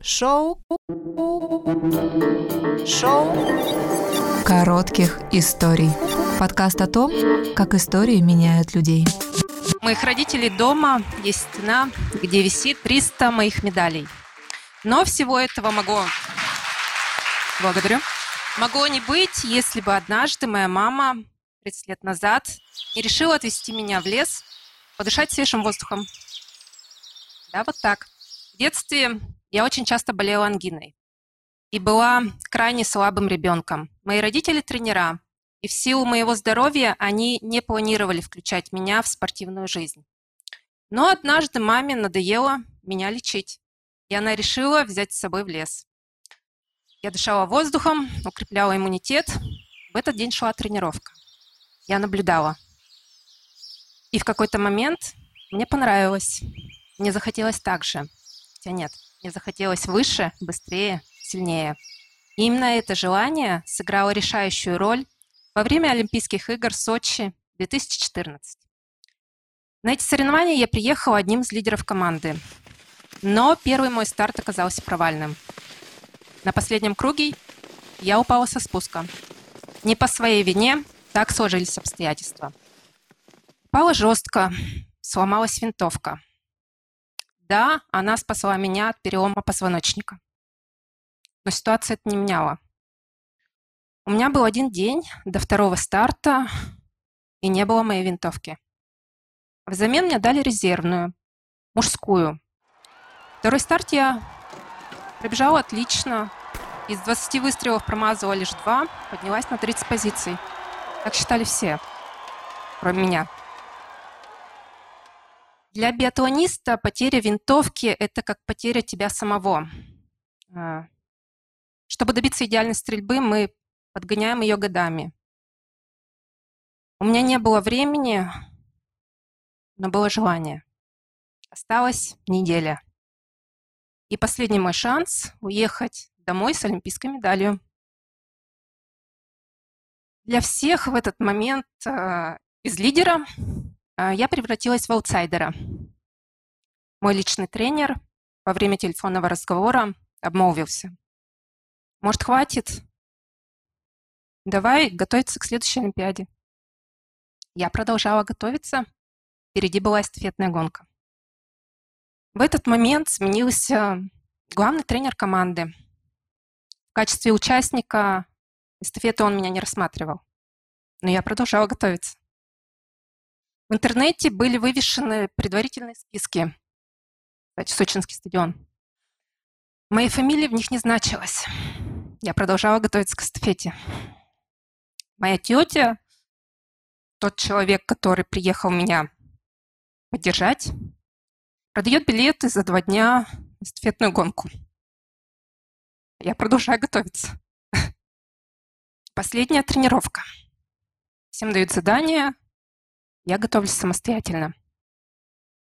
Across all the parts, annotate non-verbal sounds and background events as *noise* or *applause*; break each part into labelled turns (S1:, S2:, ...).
S1: Шоу. Шоу. Коротких историй. Подкаст о том, как истории меняют людей.
S2: У моих родителей дома есть стена, где висит 300 моих медалей. Но всего этого могу... Благодарю. Могло не быть, если бы однажды моя мама 30 лет назад не решила отвезти меня в лес, подышать свежим воздухом. Да, вот так. В детстве я очень часто болела ангиной и была крайне слабым ребенком. Мои родители тренера, и в силу моего здоровья они не планировали включать меня в спортивную жизнь. Но однажды маме надоело меня лечить, и она решила взять с собой в лес. Я дышала воздухом, укрепляла иммунитет. В этот день шла тренировка. Я наблюдала. И в какой-то момент мне понравилось. Мне захотелось так же. Хотя нет, мне захотелось выше, быстрее, сильнее. И именно это желание сыграло решающую роль во время Олимпийских игр в Сочи 2014. На эти соревнования я приехала одним из лидеров команды. Но первый мой старт оказался провальным. На последнем круге я упала со спуска. Не по своей вине, так сложились обстоятельства. Упала жестко, сломалась винтовка. Да, она спасла меня от перелома позвоночника. Но ситуация это не меняла. У меня был один день до второго старта, и не было моей винтовки. Взамен мне дали резервную, мужскую. Второй старт я пробежала отлично. Из 20 выстрелов промазала лишь два, поднялась на 30 позиций. Так считали все, кроме меня. Для биатлониста потеря винтовки – это как потеря тебя самого. А, чтобы добиться идеальной стрельбы, мы подгоняем ее годами. У меня не было времени, но было желание. Осталась неделя. И последний мой шанс – уехать домой с олимпийской медалью. Для всех в этот момент э, из лидера я превратилась в аутсайдера. Мой личный тренер во время телефонного разговора обмолвился. Может, хватит? Давай готовиться к следующей Олимпиаде. Я продолжала готовиться. Впереди была эстафетная гонка. В этот момент сменился главный тренер команды. В качестве участника эстафеты он меня не рассматривал. Но я продолжала готовиться. В интернете были вывешены предварительные списки. Кстати, Сочинский стадион. Моей фамилии в них не значилось. Я продолжала готовиться к эстафете. Моя тетя, тот человек, который приехал меня поддержать, продает билеты за два дня в эстафетную гонку. Я продолжаю готовиться. *laughs* Последняя тренировка. Всем дают задание, я готовлюсь самостоятельно.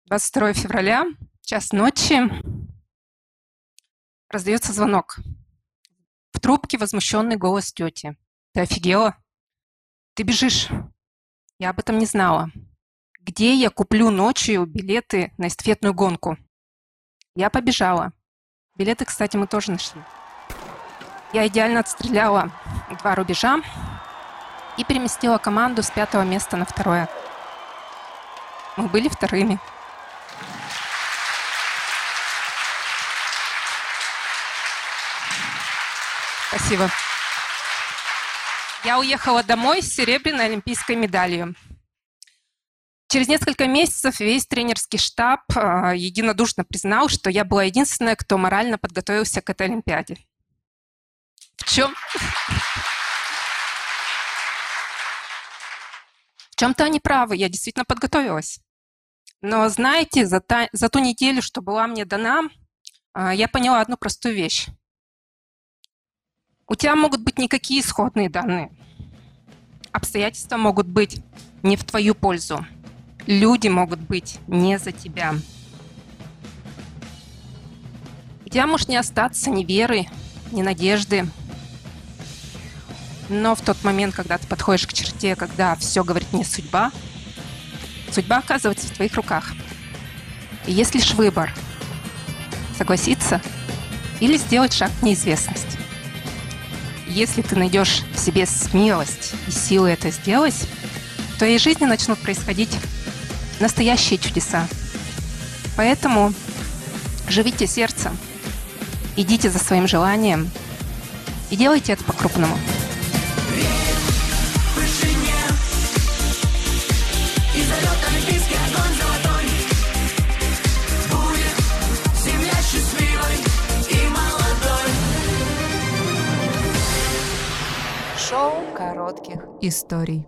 S2: 22 февраля, час ночи, раздается звонок. В трубке возмущенный голос тети. Ты офигела? Ты бежишь. Я об этом не знала. Где я куплю ночью билеты на эстафетную гонку? Я побежала. Билеты, кстати, мы тоже нашли. Я идеально отстреляла два рубежа и переместила команду с пятого места на второе. Мы были вторыми. Спасибо. Я уехала домой с серебряной олимпийской медалью. Через несколько месяцев весь тренерский штаб э, единодушно признал, что я была единственная, кто морально подготовился к этой Олимпиаде. В чем? В чем-то они правы, я действительно подготовилась. Но знаете, за, та, за ту неделю, что была мне дана, а, я поняла одну простую вещь. У тебя могут быть никакие исходные данные. Обстоятельства могут быть не в твою пользу. Люди могут быть не за тебя. У тебя может не остаться ни веры, ни надежды. Но в тот момент, когда ты подходишь к черте, когда все говорит не судьба, Судьба оказывается в твоих руках. И есть лишь выбор. Согласиться или сделать шаг в неизвестность. Если ты найдешь в себе смелость и силы это сделать, в твоей жизни начнут происходить настоящие чудеса. Поэтому живите сердцем, идите за своим желанием и делайте это по-крупному.
S1: Историй.